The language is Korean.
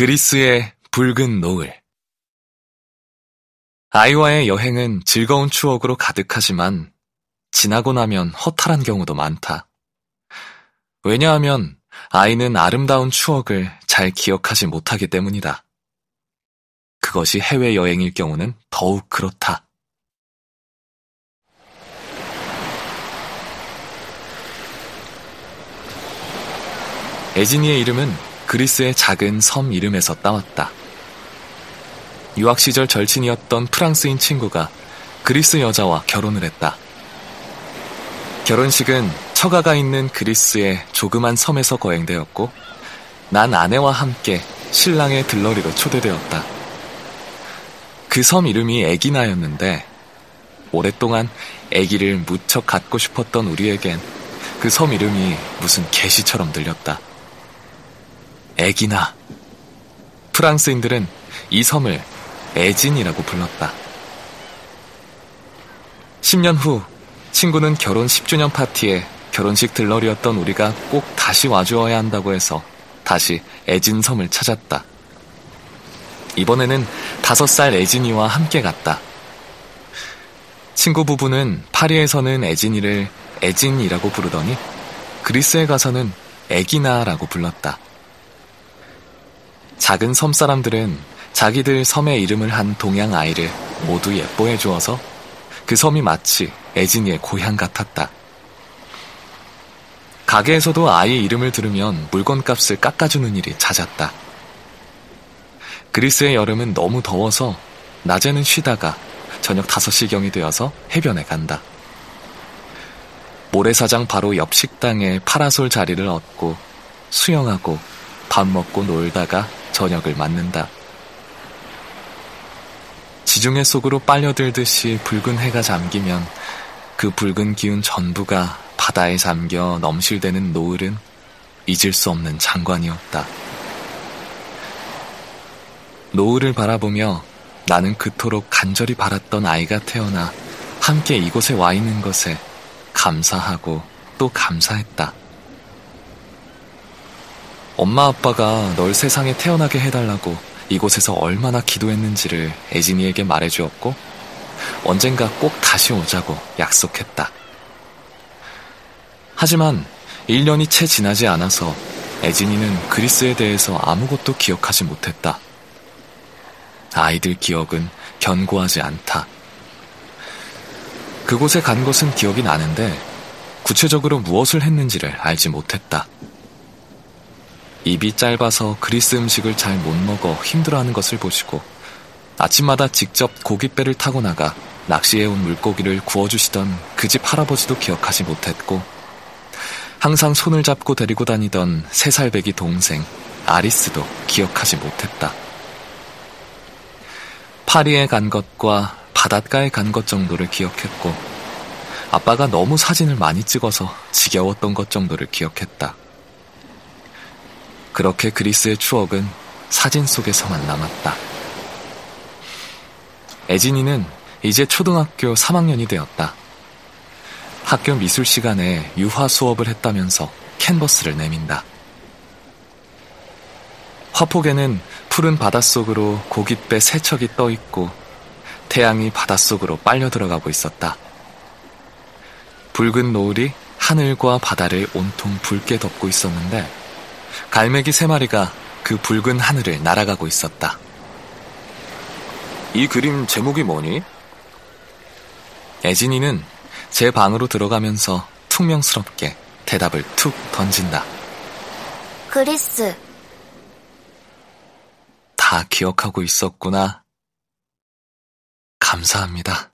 그리스의 붉은 노을. 아이와의 여행은 즐거운 추억으로 가득하지만 지나고 나면 허탈한 경우도 많다. 왜냐하면 아이는 아름다운 추억을 잘 기억하지 못하기 때문이다. 그것이 해외여행일 경우는 더욱 그렇다. 에지니의 이름은 그리스의 작은 섬 이름에서 따왔다. 유학 시절 절친이었던 프랑스인 친구가 그리스 여자와 결혼을 했다. 결혼식은 처가가 있는 그리스의 조그만 섬에서 거행되었고, 난 아내와 함께 신랑의 들러리로 초대되었다. 그 섬 이름이 에기나였는데, 오랫동안 애기를 무척 갖고 싶었던 우리에겐 그 섬 이름이 무슨 계시처럼 들렸다. 에기나. 프랑스인들은 이 섬을 에진이라고 불렀다. 10년 후 친구는 결혼 10주년 파티에 결혼식 들러리였던 우리가 꼭 다시 와주어야 한다고 해서 다시 에진 섬을 찾았다. 이번에는 다섯 살 에진이와 함께 갔다. 친구 부부는 파리에서는 에진이를 에진이라고 부르더니 그리스에 가서는 에기나라고 불렀다. 작은 섬 사람들은 자기들 섬의 이름을 한 동양 아이를 모두 예뻐해 주어서 그 섬이 마치 에진이의 고향 같았다. 가게에서도 아이의 이름을 들으면 물건값을 깎아주는 일이 잦았다. 그리스의 여름은 너무 더워서 낮에는 쉬다가 저녁 5시경이 되어서 해변에 간다. 모래사장 바로 옆 식당에 파라솔 자리를 얻고 수영하고 밥 먹고 놀다가 저녁을 맞는다. 지중해 속으로 빨려들듯이 붉은 해가 잠기면 그 붉은 기운 전부가 바다에 잠겨 넘실대는 노을은 잊을 수 없는 장관이었다. 노을을 바라보며 나는 그토록 간절히 바랐던 아이가 태어나 함께 이곳에 와 있는 것에 감사하고 또 감사했다. 엄마 아빠가 널 세상에 태어나게 해달라고 이곳에서 얼마나 기도했는지를 에지니에게 말해주었고 언젠가 꼭 다시 오자고 약속했다. 하지만 1년이 채 지나지 않아서 에지니는 그리스에 대해서 아무것도 기억하지 못했다. 아이들 기억은 견고하지 않다. 그곳에 간 것은 기억이 나는데 구체적으로 무엇을 했는지를 알지 못했다. 입이 짧아서 그리스 음식을 잘 못 먹어 힘들어하는 것을 보시고 아침마다 직접 고깃배를 타고 나가 낚시해온 물고기를 구워주시던 그 집 할아버지도 기억하지 못했고 항상 손을 잡고 데리고 다니던 세 살배기 동생 아리스도 기억하지 못했다. 파리에 간 것과 바닷가에 간 것 정도를 기억했고 아빠가 너무 사진을 많이 찍어서 지겨웠던 것 정도를 기억했다. 그렇게 그리스의 추억은 사진 속에서만 남았다. 에진이는 이제 초등학교 3학년이 되었다. 학교 미술 시간에 유화 수업을 했다면서 캔버스를 내민다. 화폭에는 푸른 바닷속으로 고깃배 세척이 떠 있고 태양이 바닷속으로 빨려 들어가고 있었다. 붉은 노을이 하늘과 바다를 온통 붉게 덮고 있었는데 갈매기 세 마리가 그 붉은 하늘을 날아가고 있었다. 이 그림 제목이 뭐니? 에진이는 제 방으로 들어가면서 퉁명스럽게 대답을 툭 던진다. 그리스. 다 기억하고 있었구나. 감사합니다.